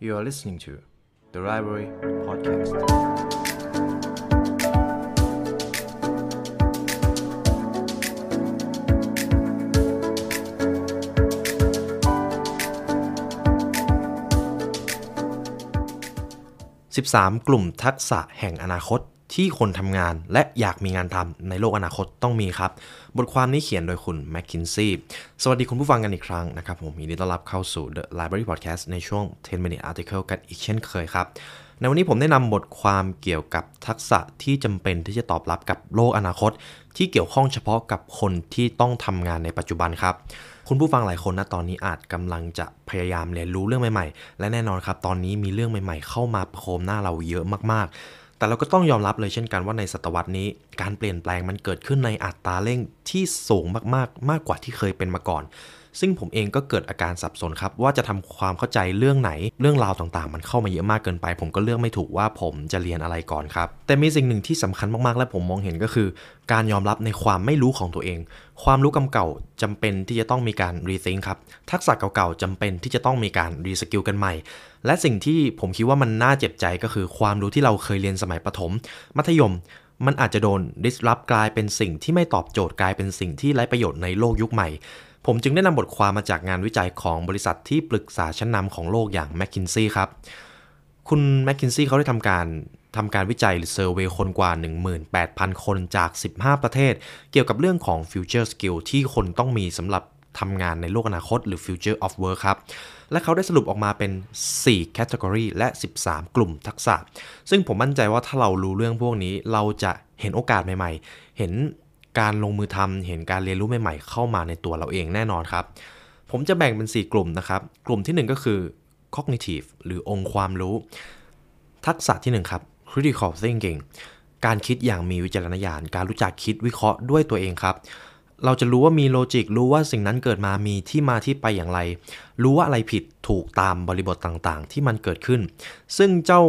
You are listening to the Library Podcast. 13 กลุ่มทักษะแห่งอนาคต ที่คนทำงานและอยากมีงานทำในโลกอนาคตต้องมีครับ บทความนี้เขียนโดยคุณแมคคินซี่สวัสดีคุณผู้ฟังกันอีกครั้งนะครับผมยินดีต้อนรับเข้าสู่ The Library Podcast ในช่วง 10 minute article กันอีกเช่นเคยครับในวันนี้ผมได้นำบทความเกี่ยวกับทักษะที่จำเป็นที่จะตอบรับกับโลกอนาคต ที่เกี่ยวข้องเฉพาะกับคนที่ต้องทำงานในปัจจุบันครับ คุณผู้ฟังหลายคนนะตอนนี้อาจกำลังจะพยายามเรียนรู้เรื่องใหม่ๆ และแน่นอนครับ ตอนนี้มีเรื่องใหม่ๆ เข้ามาโคมหน้าเราเยอะมากๆ แต่เราก็ต้องยอมรับเลยเช่นกันว่าในศตวรรษนี้ การเปลี่ยนแปลงมันเกิดขึ้นในอัตราเร่งที่สูงมากๆ มากกว่าที่เคยเป็นมาก่อน ซึ่งผมเองก็เกิดอาการสับสนครับ ว่าจะทำความเข้าใจเรื่องไหนเรื่องราวต่างๆ มันเข้ามาเยอะมากเกินไป ผมก็เลือกไม่ถูกว่าผมจะเรียนอะไรก่อนครับ แต่มีสิ่งหนึ่งที่สำคัญมากๆ และผมมองเห็นก็คือ การยอมรับในความไม่รู้ของตัวเอง ความรู้เก่าจำเป็นที่จะต้องมีการ rethink ครับทักษะเก่าๆจำเป็นที่จะต้องมีการ reskill กันใหม่และสิ่งที่ผมคิดว่ามันน่าเจ็บใจก็คือความรู้ที่เราเคยเรียนสมัยประถม มัธยมมันอาจจะโดน disrupt กลายเป็นสิ่งที่ไม่ตอบโจทย์กลายเป็นสิ่งที่ไร้ประโยชน์ในโลกยุคใหม่ ผมจึงได้นำบทความมาจากงานวิจัยของบริษัทที่ปรึกษาชั้นนำของโลกอย่าง m c k คินซีครับ คุณ m c k คินซีเขาได้ทำการทำการวิจัยหรือเซอร์เวยคนกว่า 18,000 คนจาก 15 ประเทศ เกี่ยวกับเรื่องของ future skill ที่คนต้องมีสำหรับทำงานในโลกอนาคตหรือ future of work ครับ และเขาได้สรุปออกมาเป็น 4 category และ 13 กลุ่มทักษะ ซึ่งผมมั่นใจว่าถ้าเรารู้เรื่องพวกนี้เราจะเห็นโอกาสใหม่ ๆ เห็น การลงมือทำเห็นการเรียนรู้ใหม่ๆ เข้ามาในตัวเราเองแน่นอนครับ ผมจะแบ่งเป็น 4 กลุ่มนะครับ กลุ่มที่ 1 ก็คือ cognitive หรือองค์ความรู้ ทักษะที่ 1 ครับ critical thinking การคิดอย่างมีวิจารณญาณ การรู้จักคิดวิเคราะห์ด้วยตัวเองครับ เราจะรู้ว่ามีโลจิก รู้ว่าสิ่งนั้นเกิดมามีที่มาที่ไปอย่างไร รู้ว่าอะไรผิดถูกตามบริบทต่างๆ ที่มันเกิดขึ้น ซึ่งเจ้า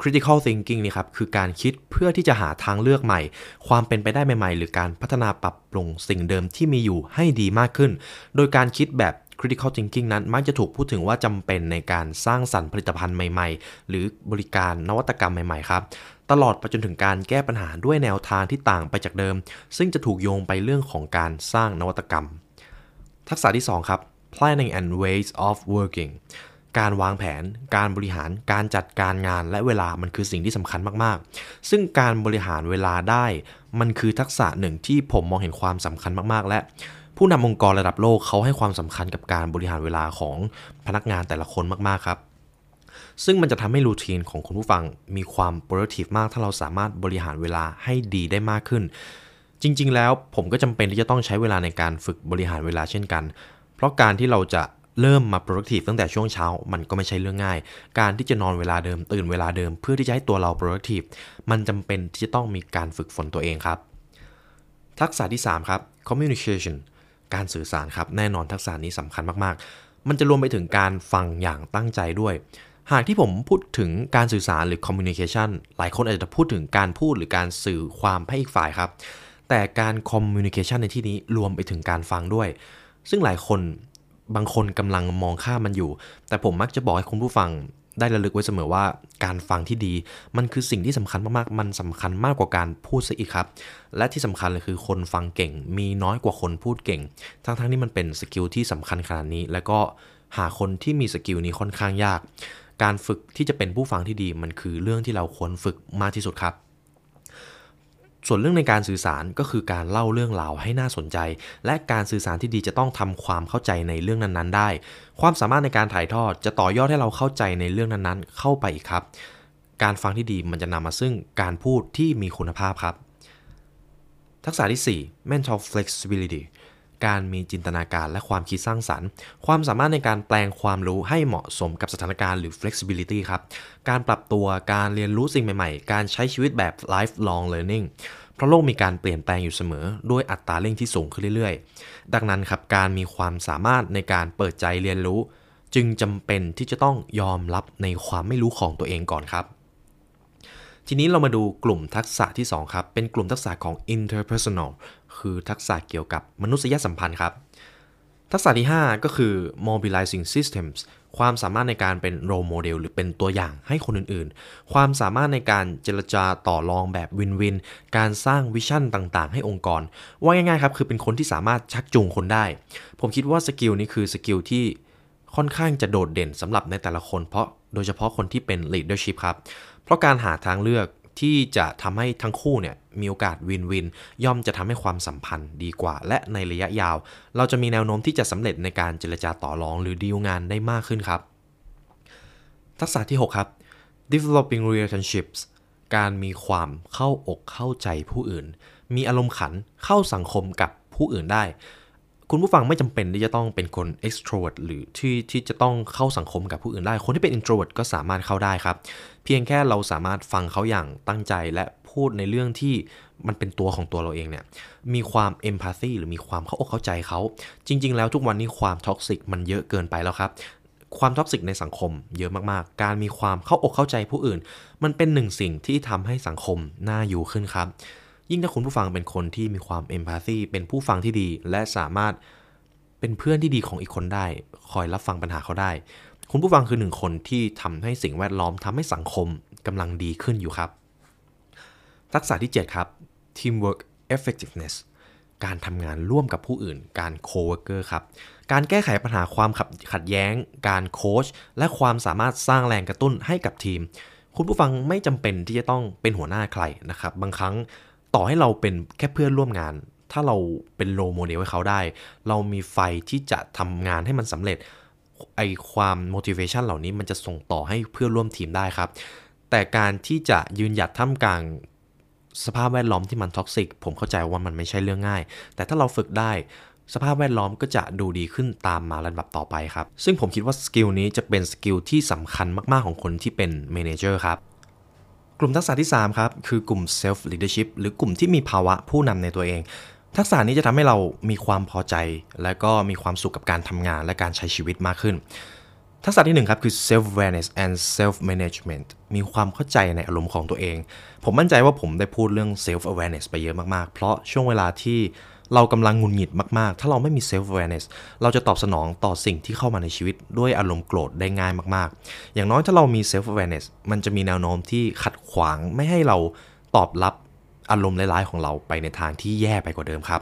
critical thinking นี่ครับคือการคิดเพื่อที่จะหาทางเลือกใหม่ ความเป็นไปได้ใหม่ๆ หรือการพัฒนาปรับปรุงสิ่งเดิมที่มีอยู่ให้ดีมากขึ้น โดยการคิดแบบ critical thinking นั้นมักจะถูกพูดถึงว่าจำเป็นในการสร้างสรรค์ผลิตภัณฑ์ใหม่ๆ หรือบริการนวัตกรรมใหม่ๆ ครับตลอดไปจนถึงการแก้ปัญหาด้วยแนวทางที่ต่างไปจากเดิม ซึ่งจะถูกโยงไปเรื่องของการสร้างนวัตกรรม ทักษะที่ 2 ครับ planning and ways of working การวางแผน การบริหาร การจัดการงานและเวลามันคือสิ่งที่สำคัญมากๆ ซึ่งการบริหารเวลาได้มันคือทักษะหนึ่งที่ผมมองเห็นความสำคัญมากๆ และผู้นำองค์กรระดับโลกเขาให้ความสำคัญกับการบริหารเวลาของพนักงานแต่ละคนมากๆครับ ซึ่งมันจะทำให้รูทีนของคุณผู้ฟังมีความ productive มาก ถ้าเราสามารถบริหารเวลาให้ดีได้มากขึ้น จริง ๆ แล้วผมก็จำเป็นที่จะต้องใช้เวลาในการฝึกบริหารเวลาเช่นกัน เพราะการที่เราจะ เริ่มมา productive ตั้งแต่ช่วงเช้ามันก็ไม่ใช่เรื่องง่าย การที่จะนอนเวลาเดิมตื่นเวลาเดิม เพื่อที่จะให้ตัวเรา productive มันจำเป็นที่จะต้องมีการฝึกฝนตัวเองครับ ทักษะที่ 3 ครับ communication การสื่อสารครับแน่นอนทักษะนี้สำคัญมากๆ มันจะรวมไปถึงการฟังอย่างตั้งใจด้วย หากที่ผมพูดถึงการสื่อสารหรือ communication หลายคนอาจจะพูดถึงการพูดหรือการสื่อความให้อีกฝ่ายครับ แต่การ communication ในที่นี้รวมไปถึงการฟังด้วย ซึ่งหลายคน บางคนกำลังมองข้ามมันอยู่ แต่ผมมักจะบอกให้คุณผู้ฟังได้ระลึกไว้เสมอว่าการฟังที่ดี มันคือสิ่งที่สำคัญมากๆ มันสำคัญมากกว่าการพูดซะอีกครับ และที่สำคัญเลยคือคนฟังเก่ง มีน้อยกว่าคนพูดเก่ง ทั้งๆที่มันเป็น skill ที่สำคัญขนาดนี้ แล้วก็หาคนที่มี skill นี้ค่อนข้างยาก การฝึกที่จะเป็นผู้ฟังที่ดีมันคือเรื่องที่เราควรฝึกมากที่สุดครับ ส่วนเรื่องในการสื่อสารก็คือการเล่าเรื่องราวให้น่าสนใจ และการสื่อสารที่ดีจะต้องทำความเข้าใจในเรื่องนั้นๆ ได้ ความสามารถในการถ่ายทอดจะต่อยอดให้เราเข้าใจในเรื่องนั้นๆ เข้าไปอีกครับ การฟังที่ดีมันจะนำมาซึ่งการพูดที่มีคุณภาพครับ ทักษะที่ 4 mental flexibility การมีจินตนาการและความคิดสร้างสรรค์ ความสามารถในการแปลงความรู้ให้เหมาะสมกับสถานการณ์หรือ flexibility ครับ การปรับตัวการเรียนรู้สิ่งใหม่ๆ การใช้ชีวิตแบบ lifelong learning เพราะโลกมีการเปลี่ยนแปลงอยู่เสมอ ด้วยอัตราเร่งที่สูงขึ้นเรื่อยๆ ดังนั้นครับการมีความสามารถในการเปิดใจเรียนรู้ จึงจำเป็นที่จะต้องยอมรับในความไม่รู้ของตัวเองก่อนครับ ทีนี้เรามาดูกลุ่มทักษะที่ 2 ครับ เป็นกลุ่มทักษะของ interpersonal คือทักษะเกี่ยวกับมนุษยสัมพันธ์ครับ ทักษะที่ 5 ก็คือ mobilizing systems ความสามารถในการเป็น role model หรือเป็นตัวอย่างให้คนอื่นๆ ความสามารถในการเจรจาต่อรองแบบ win-win การสร้าง vision ต่างๆ ให้องค์กร ว่าง่ายๆครับ คือเป็นคนที่สามารถชักจูงคนได้ ผมคิดว่า skill นี้คือ skill ที่ค่อนข้างจะโดดเด่นสำหรับในแต่ละคนเพราะโดยเฉพาะคนที่เป็น leadership ครับ เพราะการหาทางเลือกที่จะทำให้ทั้งคู่เนี่ยมีโอกาสวินวิน ย่อมจะทำให้ความสัมพันธ์ดีกว่า และในระยะยาว เราจะมีแนวโน้มที่จะสำเร็จในการเจรจาต่อรองหรือดีลงานได้มากขึ้นครับ ทักษะที่ 6 ครับ developing relationships การมีความเข้าอกเข้าใจผู้อื่น มีอารมณ์ขันเข้าสังคมกับผู้อื่นได้ คุณผู้ฟังไม่จำเป็นที่จะต้องเป็นคน extrovert หรือที่ที่จะต้องเข้าสังคมกับผู้อื่นได้ คนที่เป็น introvert ก็สามารถเข้าได้ครับ เพียงแค่เราสามารถฟังเขาอย่างตั้งใจและพูดในเรื่องที่มันเป็นตัวของตัวเราเองเนี่ย มีความ empathy หรือมีความเข้าอกเข้าใจเขา จริง ๆ แล้วทุกวันนี้ความ toxic มันเยอะเกินไปแล้วครับความ toxic ในสังคมเยอะมากๆ การมีความเข้าอกเข้าใจผู้อื่น มันเป็นหนึ่งสิ่งที่ทำให้สังคมน่าอยู่ขึ้นครับ ยิ่งถ้าคุณผู้ฟังเป็นคนที่มีความ empathy เป็นผู้ฟังที่ดี และสามารถเป็นเพื่อนที่ดีของอีกคนได้ คอยรับฟังปัญหาเขาได้ คุณผู้ฟังคือหนึ่งคนที่ทำให้สิ่งแวดล้อมทำให้สังคมกำลังดีขึ้นอยู่ครับ ทักษะที่ 7 ครับ teamwork effectiveness การทำงานร่วมกับผู้อื่น การ co-worker ครับ การแก้ไขปัญหาความขัดขัดแย้ง การโค้ชและความสามารถสร้างแรงกระตุ้นให้กับทีม คุณผู้ฟังไม่จำเป็นที่จะต้องเป็นหัวหน้าใครนะครับ บางครั้ง ต่อให้เราเป็นแค่เพื่อนร่วมงาน ถ้าเราเป็น role model ให้เขาได้ เรามีไฟที่จะทำงานให้มันสำเร็จไอ้ความ motivation เหล่านี้มันจะส่งต่อให้เพื่อนร่วมทีมได้ครับ แต่การที่จะยืนหยัดท่ามกลางสภาพแวดล้อมที่มัน toxic ผมเข้าใจว่ามันไม่ใช่เรื่องง่าย แต่ถ้าเราฝึกได้ สภาพแวดล้อมก็จะดูดีขึ้นตามมาระดับต่อไปครับ ซึ่งผมคิดว่า skill นี้จะเป็น skill ที่สำคัญมาก ๆ ของคนที่เป็น manager ครับ กลุ่มทักษะที่ 3 ครับ คือกลุ่ม self leadership หรือกลุ่มที่มีภาวะผู้นำในตัวเอง ทักษะนี้จะทำให้เรามีความพอใจ และก็มีความสุขกับการทำงานและการใช้ชีวิตมากขึ้น ทักษะที่ 1 ครับคือ self awareness and self management มีความเข้าใจในอารมณ์ของตัวเอง ผมมั่นใจว่าผมได้พูดเรื่อง self awareness ไปเยอะมากๆ เพราะช่วงเวลาที่ เรากำลังงุนหงิดมากๆ ถ้าเราไม่มี self awareness เราจะตอบสนองต่อสิ่งที่เข้ามาในชีวิตด้วยอารมณ์โกรธได้ง่ายมากๆ อย่างน้อยถ้าเรามี self awareness มันจะมีแนวโน้มที่ขัดขวางไม่ให้เราตอบรับอารมณ์ร้ายๆของเราไปในทางที่แย่ไปกว่าเดิมครับ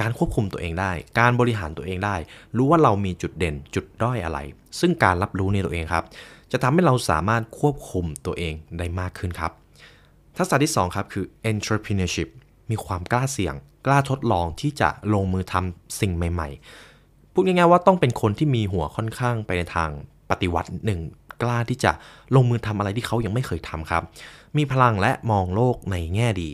การควบคุมตัวเองได้ การบริหารตัวเองได้ รู้ว่าเรามีจุดเด่นจุดด้อยอะไร ซึ่งการรับรู้ในตัวเองครับ จะทำให้เราสามารถควบคุมตัวเองได้มากขึ้นครับ ทักษะที่ 2 ครับคือ entrepreneurship มีความกล้าเสี่ยง กล้าทดลองที่จะลงมือทำสิ่งใหม่ ๆ พูดง่ายๆว่าต้องเป็นคนที่มีหัวค่อนข้างไปในทางปฏิวัติหนึ่งกล้าที่จะลงมือทำอะไรที่เขายังไม่เคยทำครับ มีพลังและมองโลกในแง่ดี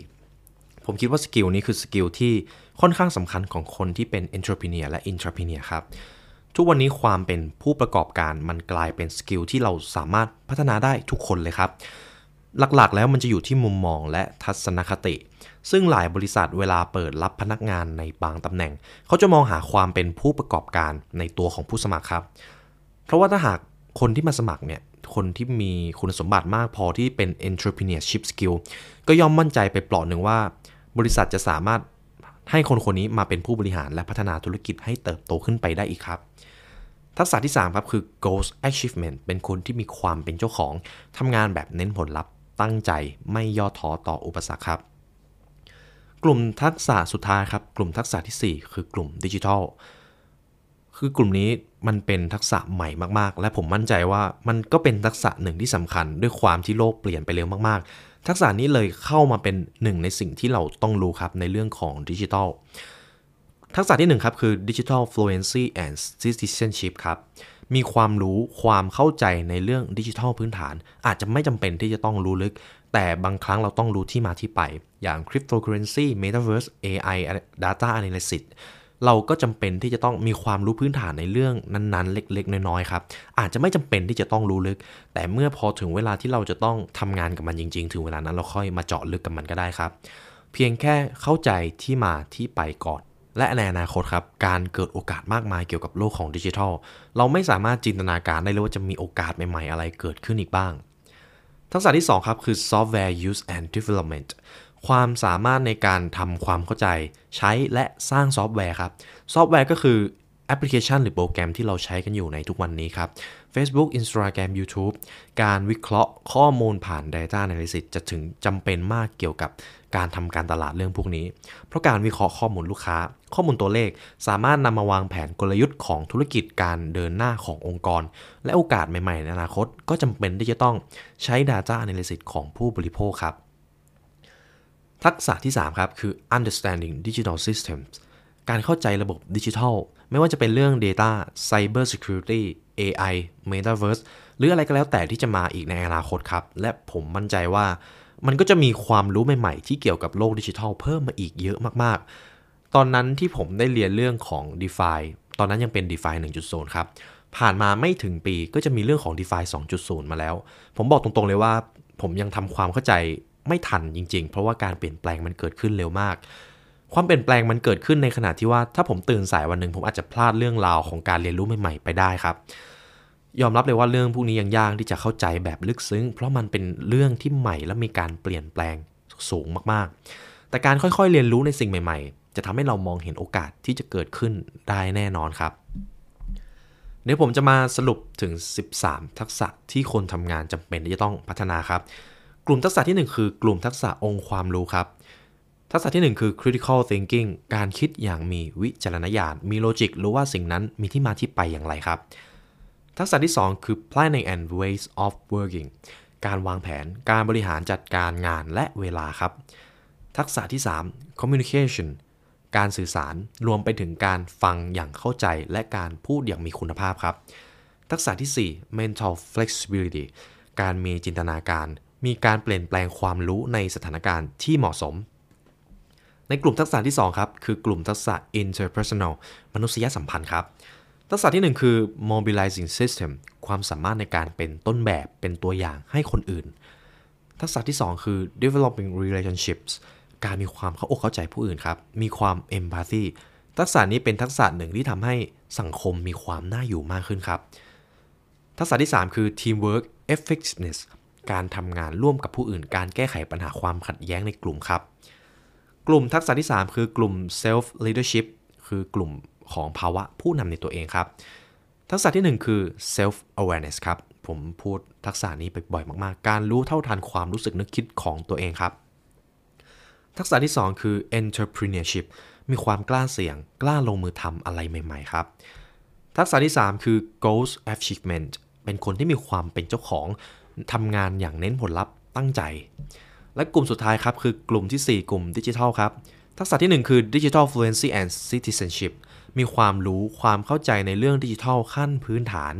ผมคิดว่า skill นี้คือ skill ที่ค่อนข้างสำคัญของคนที่เป็น entrepreneur และ intrapreneur ครับ ทุกวันนี้ความเป็นผู้ประกอบการมันกลายเป็น skill ที่เราสามารถพัฒนาได้ทุกคนเลยครับ หลักๆแล้วมันจะอยู่ที่มุมมองและทัศนคติ ซึ่งหลายบริษัทเวลาเปิดรับพนักงานในบางตำแหน่ง เขาจะมองหาความเป็นผู้ประกอบการในตัวของผู้สมัครครับ เพราะว่าถ้าหากคนที่มาสมัครเนี่ยคนที่มีคุณสมบัติมากพอที่เป็น entrepreneurship skill ก็ย่อมมั่นใจไปเปลาหนึ่งว่า บริษัทจะสามารถให้คนคนนี้มาเป็นผู้บริหารและพัฒนาธุรกิจให้เติบโตขึ้นไปได้อีกครับ ทักษะที่ 3 ครับคือ goals achievement เป็นคนที่มีความเป็นเจ้าของทำงานแบบเน้นผลลัพธ์ตั้งใจไม่ย่อท้อต่ออุปสรรคครับ กลุ่มทักษะสุดท้ายครับ กลุ่มทักษะที่ 4 คือกลุ่มดิจิทัล คือกลุ่มนี้มันเป็นทักษะใหม่มากๆ และผมมั่นใจว่ามันก็เป็นทักษะหนึ่งที่สำคัญ ด้วยความที่โลกเปลี่ยนไปเร็วมากๆ ทักษะนี้เลยเข้ามาเป็นหนึ่งในสิ่งที่เราต้องรู้ครับในเรื่องของดิจิทัล ทักษะที่1ครับคือ Digital Fluency and Citizenship ครับมีความรู้ความเข้าใจในเรื่องดิจิทัลพื้นฐาน อาจจะไม่จำเป็นที่จะต้องรู้ลึก แต่บางครั้งเราต้องรู้ที่มาที่ไป อย่าง Cryptocurrency Metaverse AI Data Analysis เราก็จำเป็นที่จะต้องมีความรู้พื้นฐานในเรื่องนั้นๆ เล็ก ๆ น้อยๆครับ อาจจะไม่จำเป็นที่จะต้องรู้ลึก แต่เมื่อพอถึงเวลาที่เราจะต้องทำงานกับมันจริง ๆ ถึงเวลานั้นเราค่อยมาเจาะลึกกับมันก็ได้ครับ เพียงแค่เข้าใจที่มาที่ไปก่อน และในอนาคตครับ การเกิดโอกาสมากมายเกี่ยวกับโลกของดิจิทัล เราไม่สามารถจินตนาการได้เลยว่าจะมีโอกาสใหม่ๆอะไรเกิดขึ้นอีกบ้าง ทักษะที่ 2 ครับ คือ software use and development ความสามารถในการทำความเข้าใจ ใช้และสร้างซอฟต์แวร์ครับ ซอฟต์แวร์ก็คือ แอปพลิเคชันหรือโปรแกรมที่เราใช้กันอยู่ในทุกวันนี้ครับ Facebook Instagram YouTube การวิเคราะห์ข้อมูลผ่าน Data Analysis จะถึงจำเป็นมากเกี่ยวกับการทำการตลาดเรื่องพวกนี้ เพราะการวิเคราะห์ข้อมูลลูกค้า ข้อมูลตัวเลข สามารถนำมาวางแผนกลยุทธ์ของธุรกิจการเดินหน้าขององค์กร และโอกาสใหม่ๆในอนาคต ก็จำเป็นที่จะต้องใช้ Data Analysis ของผู้บริโภคครับ ทักษะที่ 3 ครับ คือ understanding digital systems การเข้าใจระบบดิจิทัล ไม่ว่าจะเป็นเรื่อง Data Cyber Security AI Metaverse หรืออะไรก็แล้วแต่ที่จะมาอีกในอนาคตครับ และผมมั่นใจว่ามันก็จะมีความรู้ใหม่ๆ ที่เกี่ยวกับโลกดิจิทัลเพิ่มมาอีกเยอะมากๆ ตอนนั้นที่ผมได้เรียนเรื่องของ d e f i ตอนนั้นยังเป็น d e f i 1.0 ครับ ผ่านมาไม่ถึงปีก็จะมีเรื่องของ d e f i 2.0 มาแล้ว ผมบอกตรงๆเลยว่า ผมยังทำความเข้าใจไม่ทันจริงๆ เพราะว่าการเปลี่ยนแปลงมันเกิดขึ้นเร็วมาก ความเปลี่ยนแปลงมันเกิดขึ้นในขณะที่ว่าถ้าผมตื่นสายวันหนึ่งผมอาจจะพลาดเรื่องราวของการเรียนรู้ใหม่ๆไปได้ครับ ยอมรับเลยว่าเรื่องพวกนี้ยังยากที่จะเข้าใจแบบลึกซึ้ง เพราะมันเป็นเรื่องที่ใหม่และมีการเปลี่ยนแปลงสูงมากๆ แต่การค่อยๆเรียนรู้ในสิ่งใหม่ๆ จะทำให้เรามองเห็นโอกาสที่จะเกิดขึ้นได้แน่นอนครับ เดี๋ยวผมจะมาสรุปถึง 13 ทักษะที่คนทำงานจำเป็นที่จะต้องพัฒนาครับ กลุ่มทักษะที่ 1 คือกลุ่มทักษะองค์ความรู้ครับ ทักษะที่ 1 คือ critical thinking การคิดอย่างมีวิจารณญาณ มีโลจิกรู้ว่าสิ่งนั้นมีที่มาที่ไปอย่างไรครับ ทักษะที่ 2 คือ planning and ways of working การวางแผน การบริหารจัดการงานและเวลาครับ ทักษะที่ 3 communication การสื่อสารรวมไปถึงการฟังอย่างเข้าใจและการพูดอย่างมีคุณภาพครับ ทักษะที่ 4 mental flexibility การมีจินตนาการ มีการเปลี่ยนแปลงความรู้ในสถานการณ์ที่เหมาะสม ในกลุ่มทักษะที่ 2 ครับ คือกลุ่มทักษะ interpersonal มนุษยสัมพันธ์ครับ ทักษะที่ 1 คือ mobilizing system ความสามารถในการเป็นต้นแบบเป็นตัวอย่างให้คนอื่น ทักษะที่ 2 คือ developing relationships การมีความเข้าอกเข้าใจผู้อื่นครับ มีความ empathy ทักษะนี้เป็นทักษะหนึ่งที่ทำให้สังคมมีความน่าอยู่มากขึ้นครับ ทักษะที่ 3 คือ teamwork effectiveness การทำงานร่วมกับผู้อื่น การแก้ไขปัญหาความขัดแย้งในกลุ่มครับ กลุ่มทักษะที่ 3 คือกลุ่ม self leadership คือกลุ่มของภาวะผู้นำในตัวเองครับ ทักษะที่ 1 คือ self awareness ครับ ผมพูดทักษะนี้ไปบ่อยมากๆ การรู้เท่าทันความรู้สึกนึกคิดของตัวเองครับ ทักษะที่ 2 คือ entrepreneurship มีความกล้าเสี่ยง กล้าลงมือทำอะไรใหม่ๆ ครับ ทักษะที่ 3 คือ goals achievement เป็นคนที่มีความเป็นเจ้าของทำงานอย่างเน้นผลลัพธ์ตั้งใจ และกลุ่มสุดท้ายครับคือกลุ่มที่ 4 กลุ่มดิจิทัลครับ ทักษะที่ 1 คือ digital fluency and citizenship มีความรู้ความเข้าใจในเรื่องดิจิทัลขั้นพื้นฐาน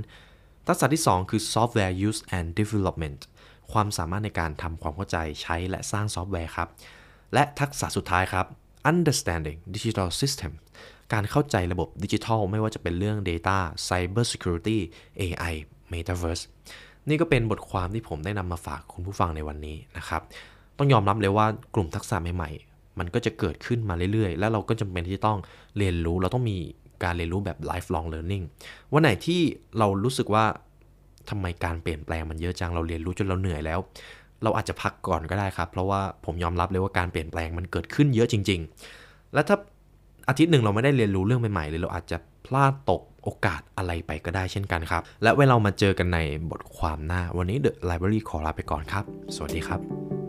ทักษะที่ 2 คือ software use and development ความสามารถในการทำความเข้าใจใช้และสร้างซอฟต์แวร์ครับ และทักษะสุดท้ายครับ understanding digital system การเข้าใจระบบดิจิทัลไม่ว่าจะเป็นเรื่อง data cyber security AI metaverse นี่ก็เป็นบทความที่ผมได้นำมาฝากคุณผู้ฟังในวันนี้นะครับ ต้องยอมรับเลยว่ากลุ่มทักษะใหม่มันก็จะเกิดขึ้นมาเรื่อยๆ แล้วเราก็จำเป็นที่จะต้องเรียนรู้ เราต้องมีการเรียนรู้แบบ lifelong learning วันไหนที่เรารู้สึกว่าทำไมการเปลี่ยนแปลงมันเยอะจัง เราเรียนรู้จนเราเหนื่อยแล้ว เราอาจจะพักก่อนก็ได้ครับ เพราะว่าผมยอมรับเลยว่าการเปลี่ยนแปลงมันเกิดขึ้นเยอะจริง ๆ และถ้าอาทิตย์หนึ่งเราไม่ได้เรียนรู้เรื่องใหม่ๆเลยเราอาจจะพลาดตกโอกาสอะไรไปก็ได้เช่นกันครับ และเวลามาเจอกันในบทความหน้า วันนี้ The Library ขอลาไปก่อนครับ สวัสดีครับ